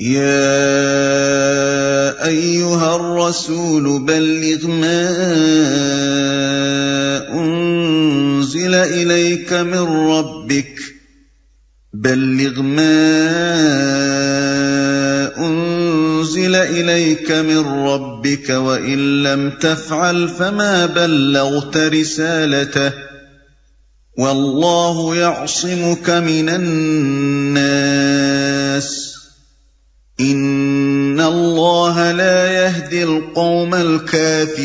يا ايها الرسول بلغ ما انزل اليك من ربك. بلغ ما انزل اليك من ربك وان لم تفعل فما بلغت رسالته. والله يعصمك من الناس. ان اللہ لا يهدي القوم الكافرین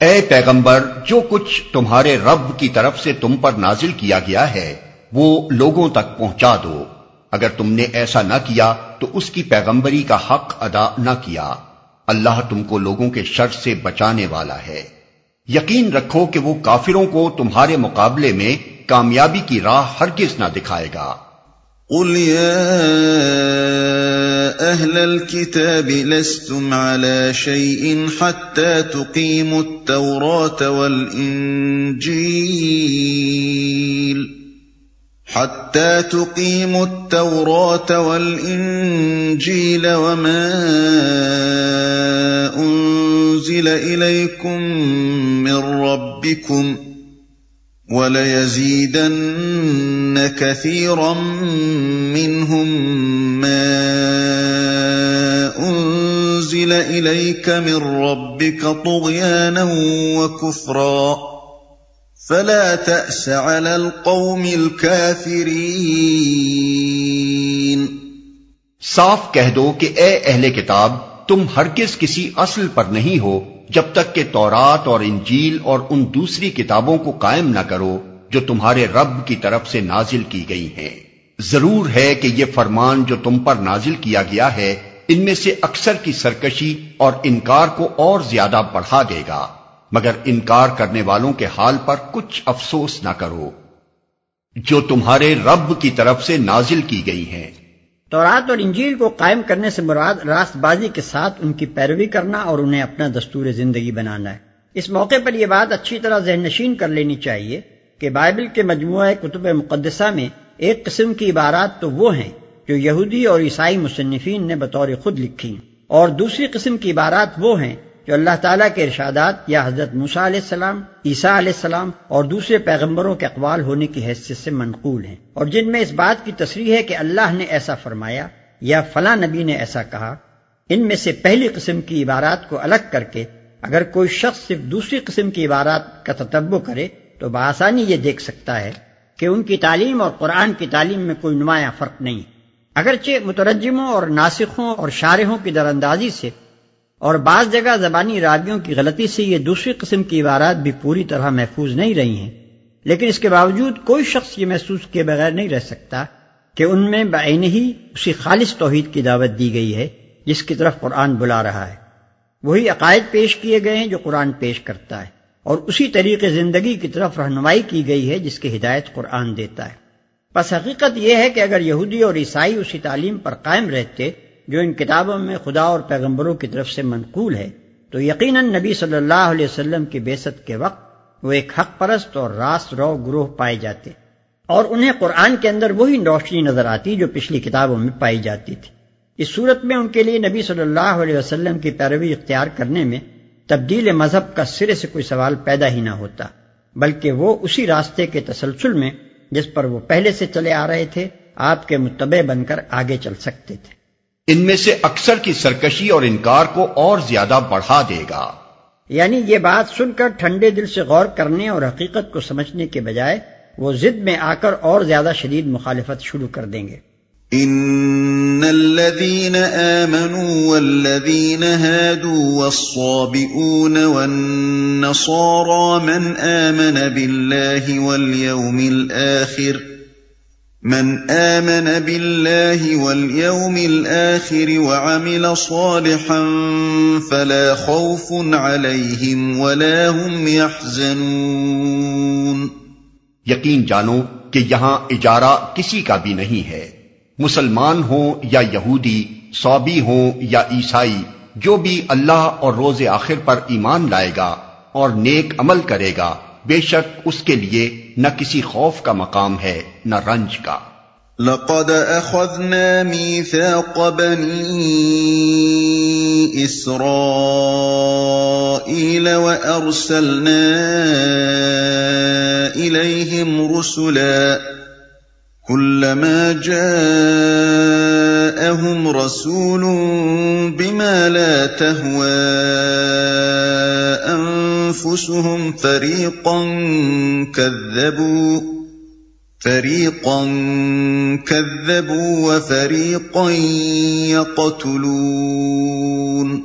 اے پیغمبر، جو کچھ تمہارے رب کی طرف سے تم پر نازل کیا گیا ہے، وہ لوگوں تک پہنچا دو۔ اگر تم نے ایسا نہ کیا، تو اس کی پیغمبری کا حق ادا نہ کیا۔ اللہ تم کو لوگوں کے شر سے بچانے والا ہے۔ یقین رکھو کہ وہ کافروں کو تمہارے مقابلے میں کامیابی کی راہ ہرگز نہ دکھائے گا۔ قل يا اهل الكتاب لستم على شيء حتى تقيموا التوراة والانجيل حتى تقيموا التوراة والانجيل وما انزل اليكم من ربكم ۖ وَلَيَزِيدَنَّ كَثِيرًا مِّنْهُم مَّا أُنزِلَ إِلَيْكَ مِن رَّبِّكَ طُغْيَانًا وَكُفْرًا فَلَا تَأْسَ عَلَى الْقَوْمِ الْكَافِرِينَ صاف کہہ دو کہ اے اہل کتاب، تم ہرگز کسی اصل پر نہیں ہو جب تک کہ تورات اور انجیل اور ان دوسری کتابوں کو قائم نہ کرو جو تمہارے رب کی طرف سے نازل کی گئی ہیں۔ ضرور ہے کہ یہ فرمان جو تم پر نازل کیا گیا ہے، ان میں سے اکثر کی سرکشی اور انکار کو اور زیادہ بڑھا دے گا۔ مگر انکار کرنے والوں کے حال پر کچھ افسوس نہ کرو۔ جو تمہارے رب کی طرف سے نازل کی گئی ہیں۔ تورات اور انجیل کو قائم کرنے سے مراد راست بازی کے ساتھ ان کی پیروی کرنا اور انہیں اپنا دستور زندگی بنانا ہے۔ اس موقع پر یہ بات اچھی طرح ذہن نشین کر لینی چاہیے کہ بائبل کے مجموعہ کتب مقدسہ میں ایک قسم کی عبارات تو وہ ہیں جو یہودی اور عیسائی مصنفین نے بطور خود لکھی اور دوسری قسم کی عبارات وہ ہیں جو اللہ تعالیٰ کے ارشادات یا حضرت موسیٰ علیہ السلام، عیسیٰ علیہ السلام اور دوسرے پیغمبروں کے اقوال ہونے کی حیثیت سے منقول ہیں۔ اور جن میں اس بات کی تصریح ہے کہ اللہ نے ایسا فرمایا یا فلاں نبی نے ایسا کہا، ان میں سے پہلی قسم کی عبارات کو الگ کر کے اگر کوئی شخص صرف دوسری قسم کی عبارات کا تتبع کرے تو بآسانی یہ دیکھ سکتا ہے کہ ان کی تعلیم اور قرآن کی تعلیم میں کوئی نمایاں فرق نہیں۔ اگرچہ مترجموں اور ناسخوں اور شارحوں کی در اندازی سے اور بعض جگہ زبانی راویوں کی غلطی سے یہ دوسری قسم کی عبارات بھی پوری طرح محفوظ نہیں رہی ہیں۔ لیکن اس کے باوجود کوئی شخص یہ محسوس کیے بغیر نہیں رہ سکتا کہ ان میں بعین ہی اسی خالص توحید کی دعوت دی گئی ہے جس کی طرف قرآن بلا رہا ہے۔ وہی عقائد پیش کیے گئے ہیں جو قرآن پیش کرتا ہے اور اسی طریقے زندگی کی طرف رہنمائی کی گئی ہے جس کی ہدایت قرآن دیتا ہے۔ بس حقیقت یہ ہے کہ اگر یہودی اور عیسائی اسی تعلیم پر قائم رہتے جو ان کتابوں میں خدا اور پیغمبروں کی طرف سے منقول ہے، تو یقیناً نبی صلی اللہ علیہ وسلم کی بیست کے وقت وہ ایک حق پرست اور راست رو گروہ پائے جاتے اور انہیں قرآن کے اندر وہی روشنی نظر آتی جو پچھلی کتابوں میں پائی جاتی تھی۔ اس صورت میں ان کے لیے نبی صلی اللہ علیہ وسلم کی پیروی اختیار کرنے میں تبدیل مذہب کا سرے سے کوئی سوال پیدا ہی نہ ہوتا، بلکہ وہ اسی راستے کے تسلسل میں جس پر وہ پہلے سے چلے آ رہے تھے، آپ کے متبع بن کر آگے چل سکتے تھے۔ ان میں سے اکثر کی سرکشی اور انکار کو اور زیادہ بڑھا دے گا۔ یعنی یہ بات سن کر ٹھنڈے دل سے غور کرنے اور حقیقت کو سمجھنے کے بجائے وہ ضد میں آ کر اور زیادہ شدید مخالفت شروع کر دیں گے۔ ان الذين آمنوا والذين هادوا والصابئون والنصارى من آمن بالله واليوم الآخر من آمن بالله واليوم الآخر وعمل صالحا فلا خوف عليهم ولا هم يحزنون۔ یقین جانو کہ یہاں اجارہ کسی کا بھی نہیں ہے۔ مسلمان ہوں یا یہودی صوبی ہوں یا عیسائی، جو بھی اللہ اور روز آخر پر ایمان لائے گا اور نیک عمل کرے گا بے شک اس کے لیے نہ کسی خوف کا مقام ہے، نہ رنج کا۔ لقد اخذنا ميثاق بني اسرائيل وارسلنا اليهم رسلا كلما جاءهم رسول بما لا تهوى انفسهم فريقا كذبوا فریقا كذبوا وفریقا يقتلون۔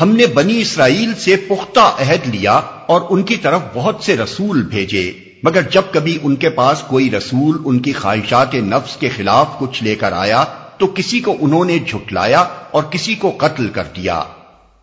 ہم نے بنی اسرائیل سے پختہ عہد لیا اور ان کی طرف بہت سے رسول بھیجے، مگر جب کبھی ان کے پاس کوئی رسول ان کی خواہشات نفس کے خلاف کچھ لے کر آیا، تو کسی کو انہوں نے جھٹلایا اور کسی کو قتل کر دیا۔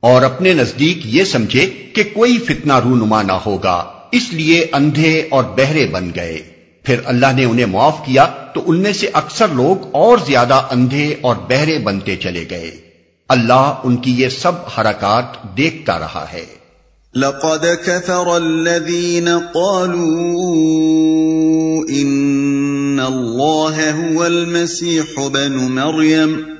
اور اپنے نزدیک یہ سمجھے کہ کوئی فتنہ رونما نہ ہوگا، اس لیے اندھے اور بہرے بن گئے۔ پھر اللہ نے انہیں معاف کیا تو ان میں سے اکثر لوگ اور زیادہ اندھے اور بہرے بنتے چلے گئے۔ اللہ ان کی یہ سب حرکات دیکھتا رہا ہے۔ لقد كفر الذين قالوا ان الله هو المسيح بن مريم۔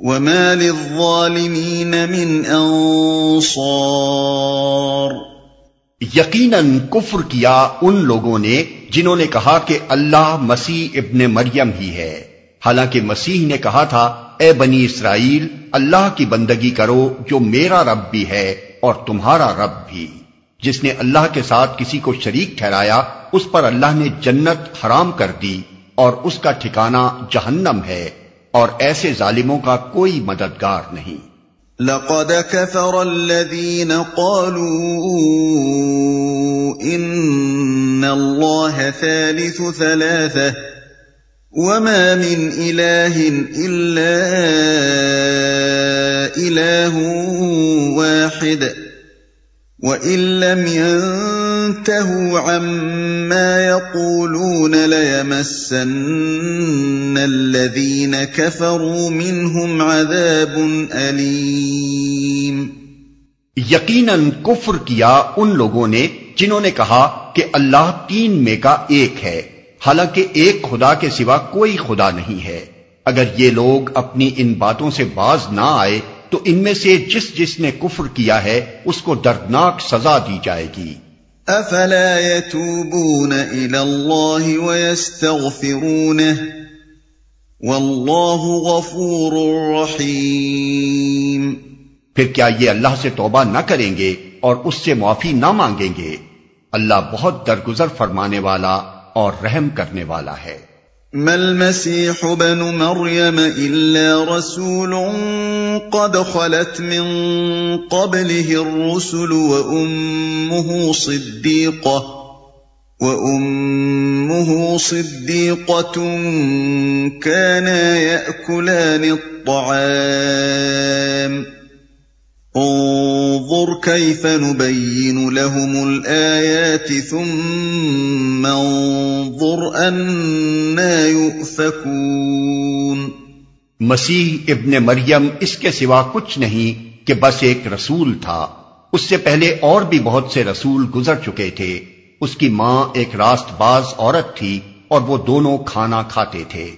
وما للظالمين من انصار یقیناً کفر کیا ان لوگوں نے جنہوں نے کہا کہ اللہ مسیح ابن مریم ہی ہے۔ حالانکہ مسیح نے کہا تھا، اے بنی اسرائیل، اللہ کی بندگی کرو جو میرا رب بھی ہے اور تمہارا رب بھی۔ جس نے اللہ کے ساتھ کسی کو شریک ٹھہرایا، اس پر اللہ نے جنت حرام کر دی اور اس کا ٹھکانہ جہنم ہے۔ اور ایسے ظالموں کا کوئی مددگار نہیں۔ لقد كفر الذين قالوا ان الله ثالث ثلاثه وما من اله الا اله واحد وان لم ينتهوا عما يقولون ليمسن الذين كفروا منهم عذاب اليم یقیناً کفر کیا ان لوگوں نے جنہوں نے کہا کہ اللہ تین میں کا ایک ہے۔ حالانکہ ایک خدا کے سوا کوئی خدا نہیں ہے۔ اگر یہ لوگ اپنی ان باتوں سے باز نہ آئے تو ان میں سے جس جس نے کفر کیا ہے اس کو دردناک سزا دی جائے گی۔ افلا يتوبون الى الله ويستغفرونه والله غفور رحيم پھر کیا یہ اللہ سے توبہ نہ کریں گے اور اس سے معافی نہ مانگیں گے؟ اللہ بہت درگزر فرمانے والا اور رحم کرنے والا ہے۔ ما المسيح بن مريم الا رسول قد خلت من قبله الرسل وامه صديقه وامه صديقه كانا ياكلان الطعام. انظر كيف نبين لهم الآيات ثم انظر أنا يؤفكون۔ مسیح ابن مریم اس کے سوا کچھ نہیں کہ بس ایک رسول تھا۔ اس سے پہلے اور بھی بہت سے رسول گزر چکے تھے۔ اس کی ماں ایک راست باز عورت تھی اور وہ دونوں کھانا کھاتے تھے۔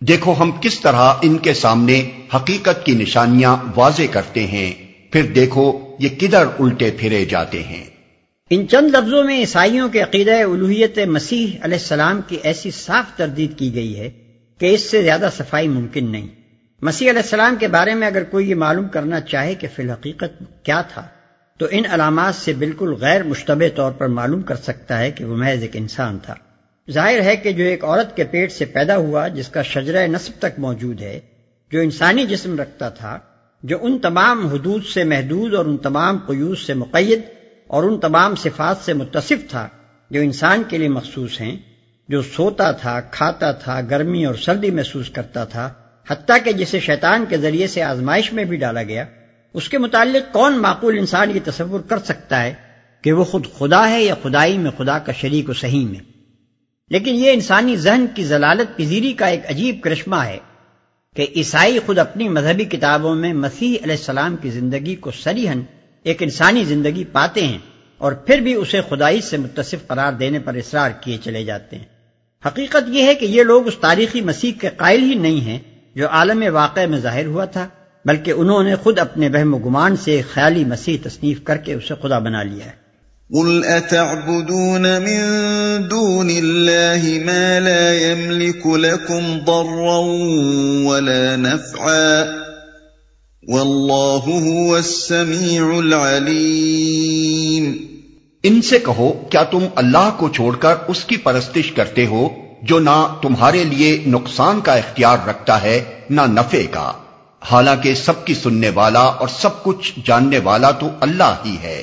دیکھو ہم کس طرح ان کے سامنے حقیقت کی نشانیاں واضح کرتے ہیں۔ پھر دیکھو یہ کدھر الٹے پھرے جاتے ہیں؟ ان چند لفظوں میں عیسائیوں کے عقیدہ الوحیت مسیح علیہ السلام کی ایسی صاف تردید کی گئی ہے کہ اس سے زیادہ صفائی ممکن نہیں۔ مسیح علیہ السلام کے بارے میں اگر کوئی یہ معلوم کرنا چاہے کہ فی الحقیقت کیا تھا، تو ان علامات سے بالکل غیر مشتبہ طور پر معلوم کر سکتا ہے کہ وہ محض ایک انسان تھا۔ ظاہر ہے کہ جو ایک عورت کے پیٹ سے پیدا ہوا، جس کا شجرہ نصب تک موجود ہے، جو انسانی جسم رکھتا تھا جو ان تمام حدود سے محدود اور ان تمام قیوس سے مقید اور ان تمام صفات سے متصف تھا، جو انسان کے لیے مخصوص ہیں، جو سوتا تھا، کھاتا تھا، گرمی اور سردی محسوس کرتا تھا، حتیٰ کہ جسے شیطان کے ذریعے سے آزمائش میں بھی ڈالا گیا۔ اس کے متعلق کون معقول انسان یہ تصور کر سکتا ہے کہ وہ خود خدا ہے یا خدائی میں خدا کا شریک و صحیح میں لیکن یہ انسانی ذہن کی ضلالت پذیری کا ایک عجیب کرشمہ ہے۔ کہ عیسائی خود اپنی مذہبی کتابوں میں مسیح علیہ السلام کی زندگی کو سریحن ایک انسانی زندگی پاتے ہیں اور پھر بھی اسے خدائی سے متصف قرار دینے پر اصرار کیے چلے جاتے ہیں۔ حقیقت یہ ہے کہ یہ لوگ اس تاریخی مسیح کے قائل ہی نہیں ہیں جو عالم واقع میں ظاہر ہوا تھا، بلکہ انہوں نے خود اپنے بہم و گمان سے خیالی مسیح تصنیف کر کے اسے خدا بنا لیا ہے۔ قل اتعبدون من دون الله ما لا يملك لكم ضرا ولا نفعا والله هو السميع العليم ان سے کہو، کیا تم اللہ کو چھوڑ کر اس کی پرستش کرتے ہو جو نہ تمہارے لیے نقصان کا اختیار رکھتا ہے، نہ نفع کا؟ حالانکہ سب کی سننے والا اور سب کچھ جاننے والا تو اللہ ہی ہے۔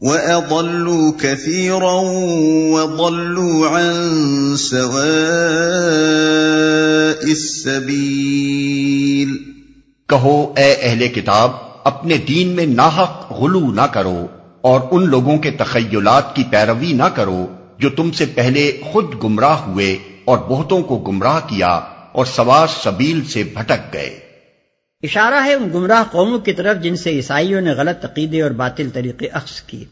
وَأَضَلُّوا كَثِيرًا وَضَلُّوا عَن سَوَاءِ السَّبِيلِ کہو، اے اہل کتاب، اپنے دین میں ناحق غلو نہ کرو اور ان لوگوں کے تخیلات کی پیروی نہ کرو جو تم سے پہلے خود گمراہ ہوئے اور بہتوں کو گمراہ کیا اور سوار سبیل سے بھٹک گئے۔ اشارہ ہے ان گمراہ قوموں کی طرف جن سے عیسائیوں نے غلط عقیدے اور باطل طریقے اخذ کیے۔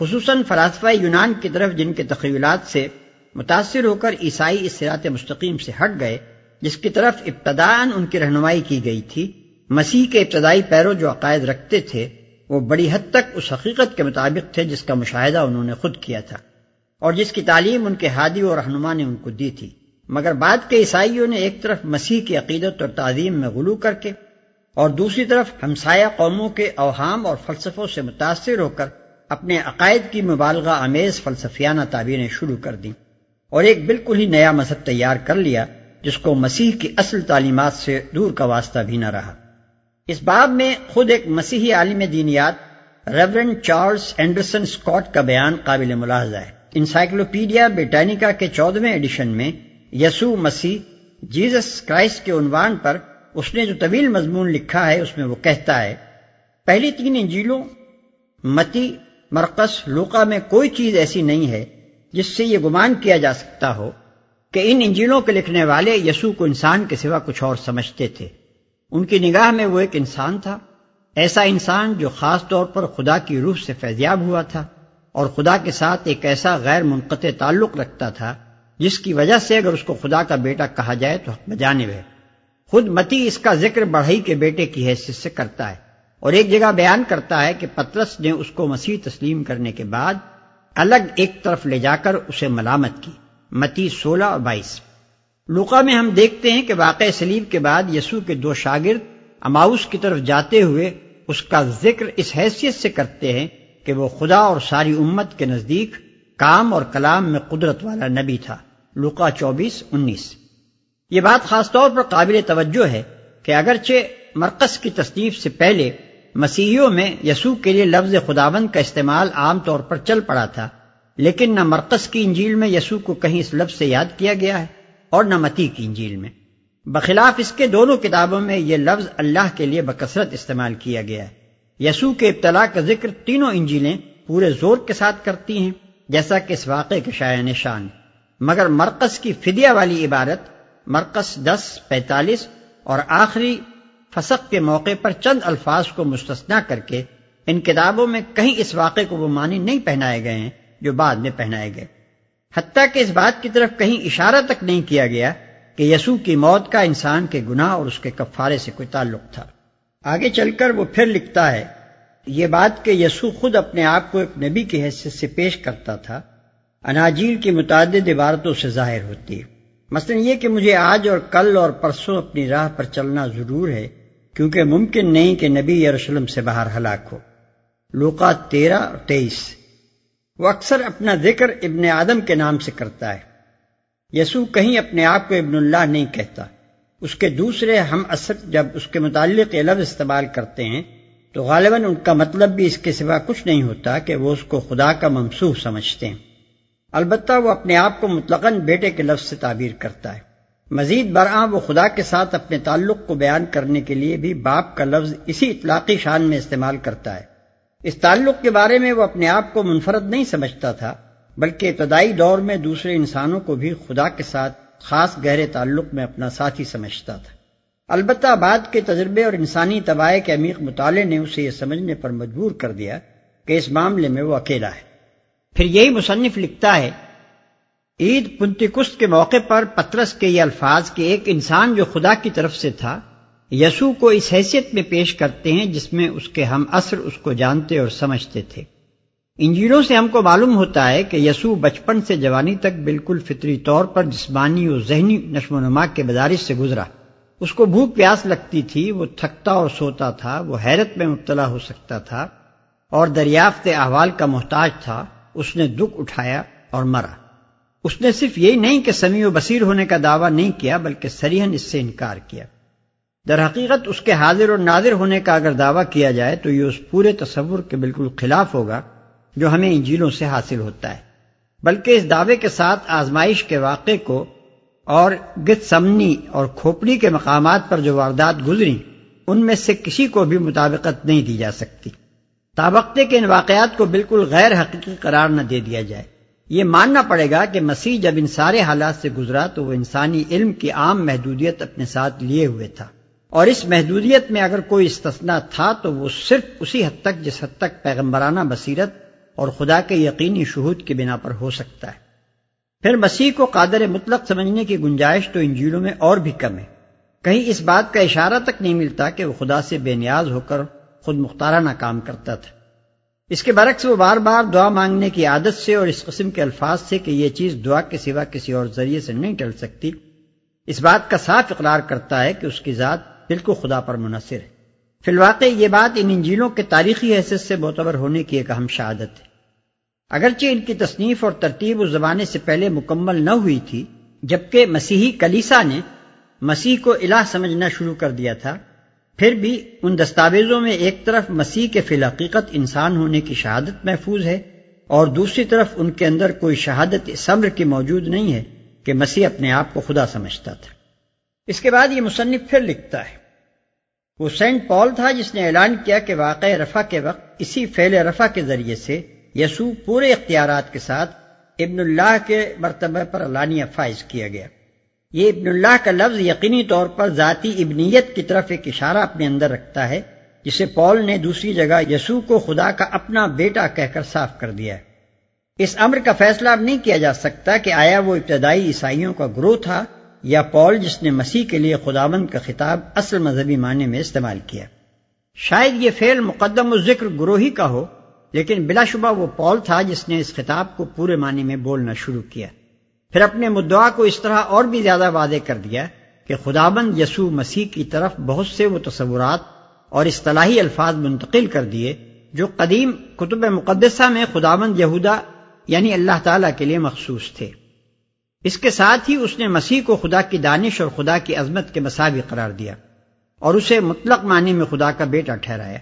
خصوصاً فلاسفہ یونان کی طرف جن کے تخیلات سے متاثر ہو کر عیسائی اس سرات مستقیم سے ہٹ گئے، جس کی طرف ابتدان ان کی رہنمائی کی گئی تھی، مسیح کے ابتدائی پیرو جو عقائد رکھتے تھے، وہ بڑی حد تک اس حقیقت کے مطابق تھے جس کا مشاہدہ انہوں نے خود کیا تھا۔ اور جس کی تعلیم ان کے ہادی اور رہنما نے ان کو دی تھی۔ مگر بعد کے عیسائیوں نے ایک طرف مسیح کی عقیدت اور تعظیم میں غلو کر کے اور دوسری طرف ہمسایہ قوموں کے اوہام اور فلسفوں سے متاثر ہو کر اپنے عقائد کی مبالغہ امیز فلسفیانہ تعبیریں شروع کر دیں اور ایک بالکل ہی نیا مذہب تیار کر لیا جس کو مسیح کی اصل تعلیمات سے دور کا واسطہ بھی نہ رہا۔ اس باب میں خود ایک مسیحی عالم دینیات ریورنڈ چارلز اینڈرسن اسکاٹ کا بیان قابل ملاحظہ ہے۔ انسائکلوپیڈیا بیٹانیکا کے چودہویں ایڈیشن میں یسوع مسیح، جیزس کرائسٹ کے عنوان پر اس نے جو طویل مضمون لکھا ہے، اس میں وہ کہتا ہے، پہلی تین انجیلوں، متی مرکز لوکا میں کوئی چیز ایسی نہیں ہے جس سے یہ گمان کیا جا سکتا ہو کہ ان انجیلوں کے لکھنے والے یسوع کو انسان کے سوا کچھ اور سمجھتے تھے۔ ان کی نگاہ میں وہ ایک انسان تھا۔ ایسا انسان جو خاص طور پر خدا کی روح سے فیضیاب ہوا تھا اور خدا کے ساتھ ایک ایسا غیر منقطع تعلق رکھتا تھا جس کی وجہ سے اگر اس کو خدا کا بیٹا کہا جائے تو بجانے ہے۔ خود متی اس کا ذکر بڑھئی کے بیٹے کی حیثیت سے کرتا ہے اور ایک جگہ بیان کرتا ہے کہ پترس نے اس کو مسیح تسلیم کرنے کے بعد الگ ایک طرف لے جا کر اسے ملامت کی۔ متی سولہ اور بائیس۔ لوکا میں ہم دیکھتے ہیں کہ واقع سلیب کے بعد یسوع کے دو شاگرد اماؤس کی طرف جاتے ہوئے اس کا ذکر اس حیثیت سے کرتے ہیں کہ وہ خدا اور ساری امت کے نزدیک کام اور کلام میں قدرت والا نبی تھا۔ لوکا چوبیس، انیس۔ یہ بات خاص طور پر قابل توجہ ہے کہ اگرچہ مرکز کی تصنیف سے پہلے مسیحیوں میں یسوع کے لیے لفظ خداون کا استعمال عام طور پر چل پڑا تھا، لیکن نہ مرکز کی انجیل میں یسوع کو کہیں اس لفظ سے یاد کیا گیا ہے اور نہ متی کی انجیل میں۔ بخلاف اس کے دونوں کتابوں میں یہ لفظ اللہ کے لیے بکثرت استعمال کیا گیا ہے۔ یسوع کے ابتلا کا ذکر تینوں انجیلیں پورے زور کے ساتھ کرتی ہیں، جیسا کہ اس واقعے کے شاع نشان۔ مگر مرکز کی فدیہ والی عبارت مرکز دس، پینتالیس، اور آخری فسق کے موقع پر چند الفاظ کو مستثنا کر کے ان کتابوں میں کہیں اس واقعے کو وہ معنی نہیں پہنائے گئے ہیں جو بعد میں پہنائے گئے۔ حتیٰ کہ اس بات کی طرف کہیں اشارہ تک نہیں کیا گیا کہ یسوع کی موت کا انسان کے گناہ اور اس کے کفارے سے کوئی تعلق تھا۔ آگے چل کر وہ پھر لکھتا ہے، یہ بات کہ یسوع خود اپنے آپ کو ایک نبی کی حیثیت سے پیش کرتا تھا، اناجیل کی متعدد عبارتوں سے ظاہر ہوتی ہے۔ مثلا یہ کہ مجھے آج اور کل اور پرسوں اپنی راہ پر چلنا ضرور ہے، کیونکہ ممکن نہیں کہ نبی یروشلم سے باہر ہلاک ہو۔ لوکا تیرہ اور تیئیس۔ وہ اکثر اپنا ذکر ابن آدم کے نام سے کرتا ہے۔ یسوع کہیں اپنے آپ کو ابن اللہ نہیں کہتا۔ اس کے دوسرے ہم اثر جب اس کے متعلق یہ لفظ استعمال کرتے ہیں، تو غالباً ان کا مطلب بھی اس کے سوا کچھ نہیں ہوتا کہ وہ اس کو خدا کا ممسوخ سمجھتے ہیں۔ البتہ وہ اپنے آپ کو مطلقاً بیٹے کے لفظ سے تعبیر کرتا ہے۔ مزید برآں وہ خدا کے ساتھ اپنے تعلق کو بیان کرنے کے لیے بھی باپ کا لفظ اسی اطلاقی شان میں استعمال کرتا ہے۔ اس تعلق کے بارے میں وہ اپنے آپ کو منفرد نہیں سمجھتا تھا، بلکہ ابتدائی دور میں دوسرے انسانوں کو بھی خدا کے ساتھ خاص گہرے تعلق میں اپنا ساتھی سمجھتا تھا۔ البتہ بعد کے تجربے اور انسانی طبائع کے عمیق مطالعے نے اسے یہ سمجھنے پر مجبور کر دیا کہ اس معاملے میں وہ اکیلا ہے۔ پھر یہی مصنف لکھتا ہے، عید پنتکست کے موقع پر پترس کے یہ الفاظ کہ ایک انسان جو خدا کی طرف سے تھا یسو کو اس حیثیت میں پیش کرتے ہیں جس میں اس کے ہم اثر اس کو جانتے اور سمجھتے تھے۔ انجیلوں سے ہم کو معلوم ہوتا ہے کہ یسوع بچپن سے جوانی تک بالکل فطری طور پر جسمانی اور ذہنی نشو و نما کے بدارش سے گزرا۔ اس کو بھوک پیاس لگتی تھی، وہ تھکتا اور سوتا تھا، وہ حیرت میں مبتلا ہو سکتا تھا اور دریافت احوال کا محتاج تھا۔ اس نے دکھ اٹھایا اور مرا۔ اس نے صرف یہی نہیں کہ سمیع و بصیر ہونے کا دعویٰ نہیں کیا، بلکہ سریحن اس سے انکار کیا۔ در حقیقت اس کے حاضر اور ناظر ہونے کا اگر دعویٰ کیا جائے تو یہ اس پورے تصور کے بالکل خلاف ہوگا جو ہمیں انجیلوں سے حاصل ہوتا ہے۔ بلکہ اس دعوے کے ساتھ آزمائش کے واقعے کو اور گت سمنی اور کھوپڑی کے مقامات پر جو واردات گزری ان میں سے کسی کو بھی مطابقت نہیں دی جا سکتی۔ تابقتے کے ان واقعات کو بالکل غیر حقیقی قرار نہ دے دیا جائے۔ یہ ماننا پڑے گا کہ مسیح جب ان سارے حالات سے گزرا تو وہ انسانی علم کی عام محدودیت اپنے ساتھ لیے ہوئے تھا۔ اور اس محدودیت میں اگر کوئی استثنا تھا تو وہ صرف اسی حد تک جس حد تک پیغمبرانہ بصیرت اور خدا کے یقینی شہود کی بنا پر ہو سکتا ہے۔ پھر مسیح کو قادر مطلق سمجھنے کی گنجائش تو انجیلوں میں اور بھی کم ہے۔ کہیں اس بات کا اشارہ تک نہیں ملتا کہ وہ خدا سے بے نیاز ہو کر خود مختارانہ کام کرتا تھا۔ اس کے برعکس وہ بار بار دعا مانگنے کی عادت سے اور اس قسم کے الفاظ سے کہ یہ چیز دعا کے سوا کسی اور ذریعے سے نہیں ٹل سکتی، اس بات کا صاف اقرار کرتا ہے کہ اس کی ذات بالکل خدا پر منحصر ہے۔ فی الواقع یہ بات ان انجیلوں کے تاریخی حیثیت سے معتبر ہونے کی ایک اہم شہادت ہے۔ اگرچہ ان کی تصنیف اور ترتیب اس زمانے سے پہلے مکمل نہ ہوئی تھی، جبکہ مسیحی کلیسا نے مسیح کو الہ سمجھنا شروع کر دیا تھا۔ پھر بھی ان دستاویزوں میں ایک طرف مسیح کے فی الحقیقت انسان ہونے کی شہادت محفوظ ہے اور دوسری طرف ان کے اندر کوئی شہادت صبر کی موجود نہیں ہے کہ مسیح اپنے آپ کو خدا سمجھتا تھا۔ اس کے بعد یہ مصنف پھر لکھتا ہے، وہ سینٹ پال تھا جس نے اعلان کیا کہ واقع رفع کے وقت اسی فعل رفع کے ذریعے سے یسوع پورے اختیارات کے ساتھ ابن اللہ کے مرتبہ پر علانیہ فائز کیا گیا۔ یہ ابن اللہ کا لفظ یقینی طور پر ذاتی ابنیت کی طرف ایک اشارہ اپنے اندر رکھتا ہے، جسے پول نے دوسری جگہ یسوع کو خدا کا اپنا بیٹا کہہ کر صاف کر دیا ہے۔ اس امر کا فیصلہ اب نہیں کیا جا سکتا کہ آیا وہ ابتدائی عیسائیوں کا گروہ تھا یا پول جس نے مسیح کے لیے خداوند کا خطاب اصل مذہبی معنی میں استعمال کیا۔ شاید یہ فعل مقدم و ذکر گروہی کا ہو، لیکن بلا شبہ وہ پول تھا جس نے اس خطاب کو پورے معنی میں بولنا شروع کیا۔ پھر اپنے مدعا کو اس طرح اور بھی زیادہ واضح کر دیا کہ خدابند یسوع مسیح کی طرف بہت سے وہ تصورات اور اصطلاحی الفاظ منتقل کر دیے جو قدیم کتب مقدسہ میں خدابند یہودا یعنی اللہ تعالی کے لیے مخصوص تھے۔ اس کے ساتھ ہی اس نے مسیح کو خدا کی دانش اور خدا کی عظمت کے مساوی قرار دیا اور اسے مطلق معنی میں خدا کا بیٹا ٹھہرایا۔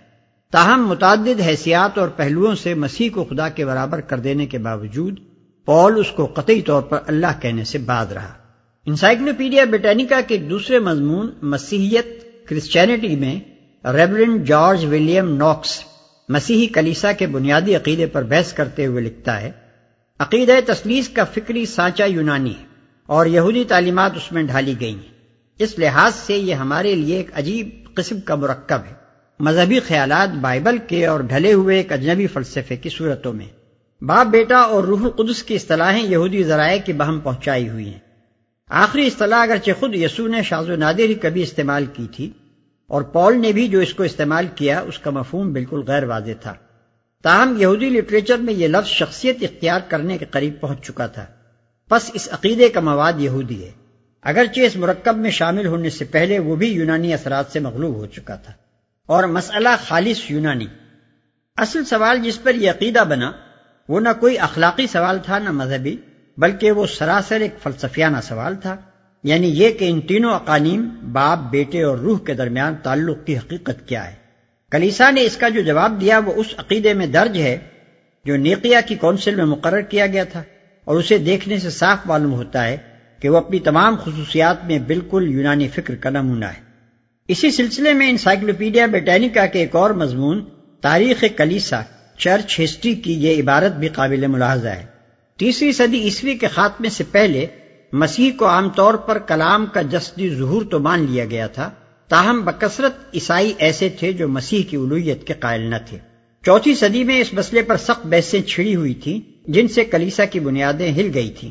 تاہم متعدد حیثیات اور پہلوؤں سے مسیح کو خدا کے برابر کر دینے کے باوجود پول اس کو قطعی طور پر اللہ کہنے سے بعد رہا۔ انسائکلوپیڈیا بریٹینکا کے دوسرے مضمون مسیحیت کرسچینٹی میں ریبرنڈ جارج ولیم ناکس مسیحی کلیسا کے بنیادی عقیدے پر بحث کرتے ہوئے لکھتا ہے، عقیدہ تسلیس کا فکری سانچہ یونانی ہے اور یہودی تعلیمات اس میں ڈھالی گئی ہیں۔ اس لحاظ سے یہ ہمارے لیے ایک عجیب قسم کا مرکب ہے۔ مذہبی خیالات بائبل کے اور ڈھلے ہوئے ایک اجنبی فلسفے کی صورتوں میں۔ باپ بیٹا اور روح القدس کی اصطلاحیں یہودی ذرائع کی بہم پہنچائی ہوئی ہیں۔ آخری اصطلاح اگرچہ خود یسو نے شاز و نادر ہی کبھی استعمال کی تھی، اور پول نے بھی جو اس کو استعمال کیا، اس کا مفہوم بالکل غیر واضح تھا۔ تاہم، یہودی لٹریچر میں یہ لفظ شخصیت اختیار کرنے کے قریب پہنچ چکا تھا۔ پس اس عقیدے کا مواد یہودی ہے۔ اگرچہ اس مرکب میں شامل ہونے سے پہلے وہ بھی یونانی اثرات سے مغلوب ہو چکا تھا۔ اور مسئلہ خالص یونانی۔ اصل سوال جس پر یہ عقیدہ بنا وہ نہ کوئی اخلاقی سوال تھا نہ مذہبی، بلکہ وہ سراسر ایک فلسفیانہ سوال تھا۔ یعنی یہ کہ ان تینوں اقانیم باپ، بیٹے اور روح کے درمیان تعلق کی حقیقت کیا ہے۔ کلیسا نے اس کا جو جواب دیا وہ اس عقیدے میں درج ہے جو نیقیہ کی کونسل میں مقرر کیا گیا تھا۔ اور اسے دیکھنے سے صاف معلوم ہوتا ہے کہ وہ اپنی تمام خصوصیات میں بالکل یونانی فکر کا نمونہ ہے۔ اسی سلسلے میں انسائکلوپیڈیا بیٹینیکا کے ایک اور مضمون، تاریخ کلیسا چرچ ہسٹری کی یہ عبارت بھی قابل ملاحظہ ہے۔ تیسری صدی عیسوی کے خاتمے سے پہلے مسیح کو عام طور پر کلام کا جسدی ظہور تو مان لیا گیا تھا۔ تاہم بکثرت عیسائی ایسے تھے جو مسیح کی الوحیت کے قائل نہ تھے۔ چوتھی صدی میں اس مسئلے پر سخت بحثیں چھڑی ہوئی تھیں، جن سے کلیسا کی بنیادیں ہل گئی تھیں۔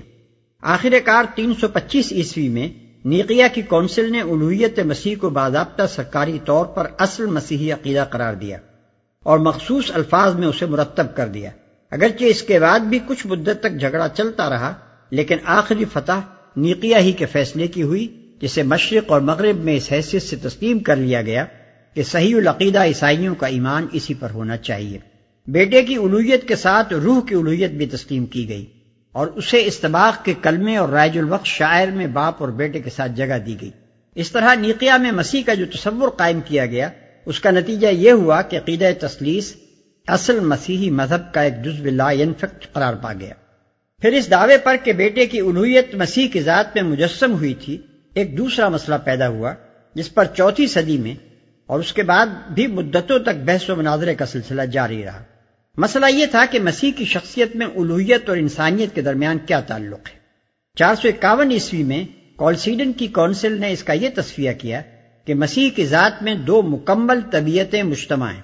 آخر کار تین سو پچیس عیسوی میں نیقیہ کی کونسل نے الوحیت مسیح کو باضابطہ سرکاری طور پر اصل مسیحی عقیدہ قرار دیا۔ اور مخصوص الفاظ میں اسے مرتب کر دیا۔ اگرچہ اس کے بعد بھی کچھ مدت تک جھگڑا چلتا رہا، لیکن آخری فتح نیقیہ ہی کے فیصلے کی ہوئی، جسے مشرق اور مغرب میں اس حیثیت سے تسلیم کر لیا گیا کہ صحیح العقیدہ عیسائیوں کا ایمان اسی پر ہونا چاہیے۔ بیٹے کی الوحیت کے ساتھ روح کی الوحیت بھی تسلیم کی گئی اور اسے استباق کے کلمے اور رائج الوقت شاعر میں باپ اور بیٹے کے ساتھ جگہ دی گئی۔ اس طرح نیقیہ میں مسیح کا جو تصور قائم کیا گیا اس کا نتیجہ یہ ہوا کہ عقیدہ تسلیس اصل مسیحی مذہب کا ایک جزو لا ینفک قرار پا گیا۔ پھر اس دعوے پر کہ بیٹے کی الوحیت مسیح کی ذات میں مجسم ہوئی تھی، ایک دوسرا مسئلہ پیدا ہوا، جس پر چوتھی صدی میں اور اس کے بعد بھی مدتوں تک بحث و مناظرے کا سلسلہ جاری رہا۔ مسئلہ یہ تھا کہ مسیح کی شخصیت میں الوحیت اور انسانیت کے درمیان کیا تعلق ہے۔ چار سو اکاون عیسوی میں کالسیڈن کی کونسل نے اس کا یہ تصفیہ کیا کہ مسیح کی ذات میں دو مکمل طبیعتیں مجتمع ہیں،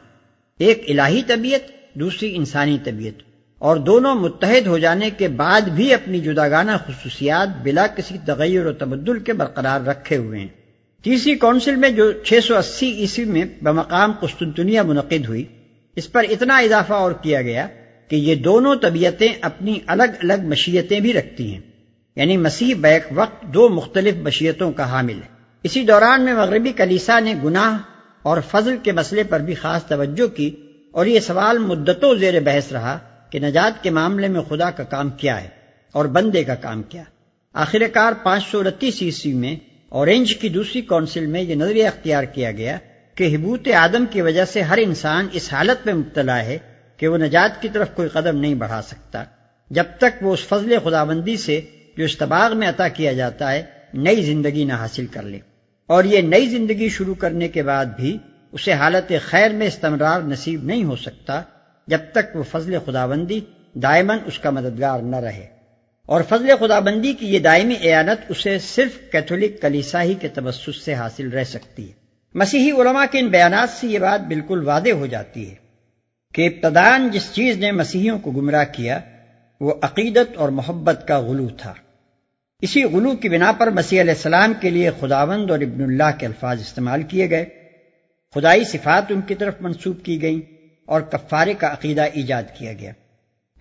ایک الہی طبیعت، دوسری انسانی طبیعت، اور دونوں متحد ہو جانے کے بعد بھی اپنی جداگانہ خصوصیات بلا کسی تغیر و تبدل کے برقرار رکھے ہوئے ہیں۔ تیسری کونسل میں جو چھ سو اسی عیسوی میں بمقام قسطنطنیہ منعقد ہوئی، اس پر اتنا اضافہ اور کیا گیا کہ یہ دونوں طبیعتیں اپنی الگ الگ مشیتیں بھی رکھتی ہیں۔ یعنی مسیح بیک وقت دو مختلف مشیتوں کا حامل ہے۔ اسی دوران میں مغربی کلیسا نے گناہ اور فضل کے مسئلے پر بھی خاص توجہ کی اور یہ سوال مدتوں زیر بحث رہا کہ نجات کے معاملے میں خدا کا کام کیا ہے اور بندے کا کام کیا۔ آخر کار پانچ سو انتیس عیسوی میں اورنج کی دوسری کونسل میں یہ نظریہ اختیار کیا گیا کہ حبوت آدم کی وجہ سے ہر انسان اس حالت میں مبتلا ہے کہ وہ نجات کی طرف کوئی قدم نہیں بڑھا سکتا، جب تک وہ اس فضل خداوندی سے جو استباغ میں عطا کیا جاتا ہے نئی زندگی نہ حاصل کر لے۔ اور یہ نئی زندگی شروع کرنے کے بعد بھی اسے حالت خیر میں استمرار نصیب نہیں ہو سکتا جب تک وہ فضل خداوندی دائمن اس کا مددگار نہ رہے۔ اور فضل خداوندی کی یہ دائمی اعانت اسے صرف کیتھولک کلیسا ہی کے تبسط سے حاصل رہ سکتی ہے۔ مسیحی علماء کے ان بیانات سے یہ بات بالکل واضح ہو جاتی ہے کہ ابتدان جس چیز نے مسیحیوں کو گمراہ کیا وہ عقیدت اور محبت کا غلو تھا۔ اسی غلو کی بنا پر مسیح علیہ السلام کے لیے خداوند اور ابن اللہ کے الفاظ استعمال کیے گئے۔ خدائی صفات ان کی طرف منسوب کی گئیں اور کفارے کا عقیدہ ایجاد کیا گیا۔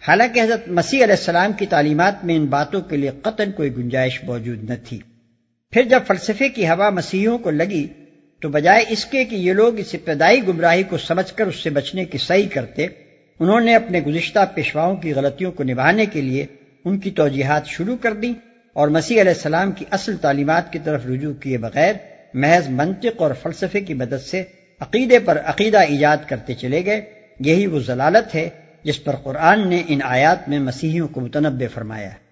حالانکہ حضرت مسیح علیہ السلام کی تعلیمات میں ان باتوں کے لیے قطن کوئی گنجائش موجود نہ تھی۔ پھر جب فلسفے کی ہوا مسیحوں کو لگی، تو بجائے اس کے کہ یہ لوگ اس ابتدائی گمراہی کو سمجھ کر اس سے بچنے کی صحیح کرتے، انہوں نے اپنے گزشتہ پیشواؤں کی غلطیوں کو نبھانے کے لیے ان کی توجیحات شروع کر دیں۔ اور مسیح علیہ السلام کی اصل تعلیمات کی طرف رجوع کیے بغیر محض منطق اور فلسفے کی مدد سے عقیدے پر عقیدہ ایجاد کرتے چلے گئے۔ یہی وہ ضلالت ہے جس پر قرآن نے ان آیات میں مسیحیوں کو متنبع فرمایا۔ ہے